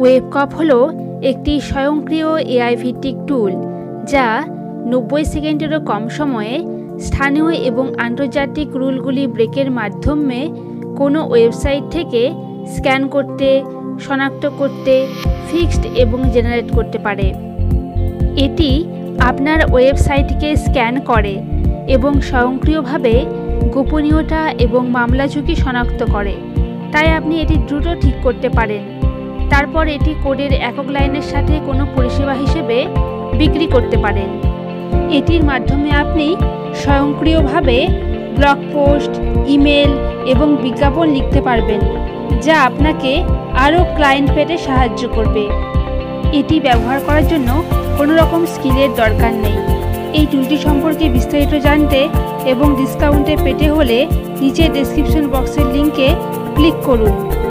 ওয়েবকপ হলো একটি স্বয়ংক্রিয় এআই ভিত্তিক টুল যা নব্বই সেকেন্ডেরও কম সময়ে স্থানীয় এবং আন্তর্জাতিক রুলগুলি ব্রেকের মাধ্যমে কোনো ওয়েবসাইট থেকে স্ক্যান করতে, শনাক্ত করতে, ফিক্সড এবং জেনারেট করতে পারে। এটি আপনার ওয়েবসাইটকে স্ক্যান করে এবং স্বয়ংক্রিয়ভাবে গোপনীয়তা এবং মামলা ঝুঁকি শনাক্ত করে। তাই আপনি এটি দ্রুত ঠিক করতে পারেন। তারপর এটি কোডের একক লাইনের সাথে কোনো পরিষেবা হিসেবে বিক্রি করতে পারেন। এটির মাধ্যমে আপনি স্বয়ংক্রিয়ভাবে ব্লগ পোস্ট, ইমেল এবং বিজ্ঞাপন লিখতে পারবেন, যা আপনাকে আরও ক্লায়েন্ট পেতে সাহায্য করবে। এটি ব্যবহার করার জন্য কোনো রকম স্কিলের দরকার নেই। এই টুলটি সম্পর্কে বিস্তারিত জানতে এবং ডিসকাউন্টে পেতে হলে নিচে ডেসক্রিপশন বক্সের লিঙ্কে ক্লিক করুন।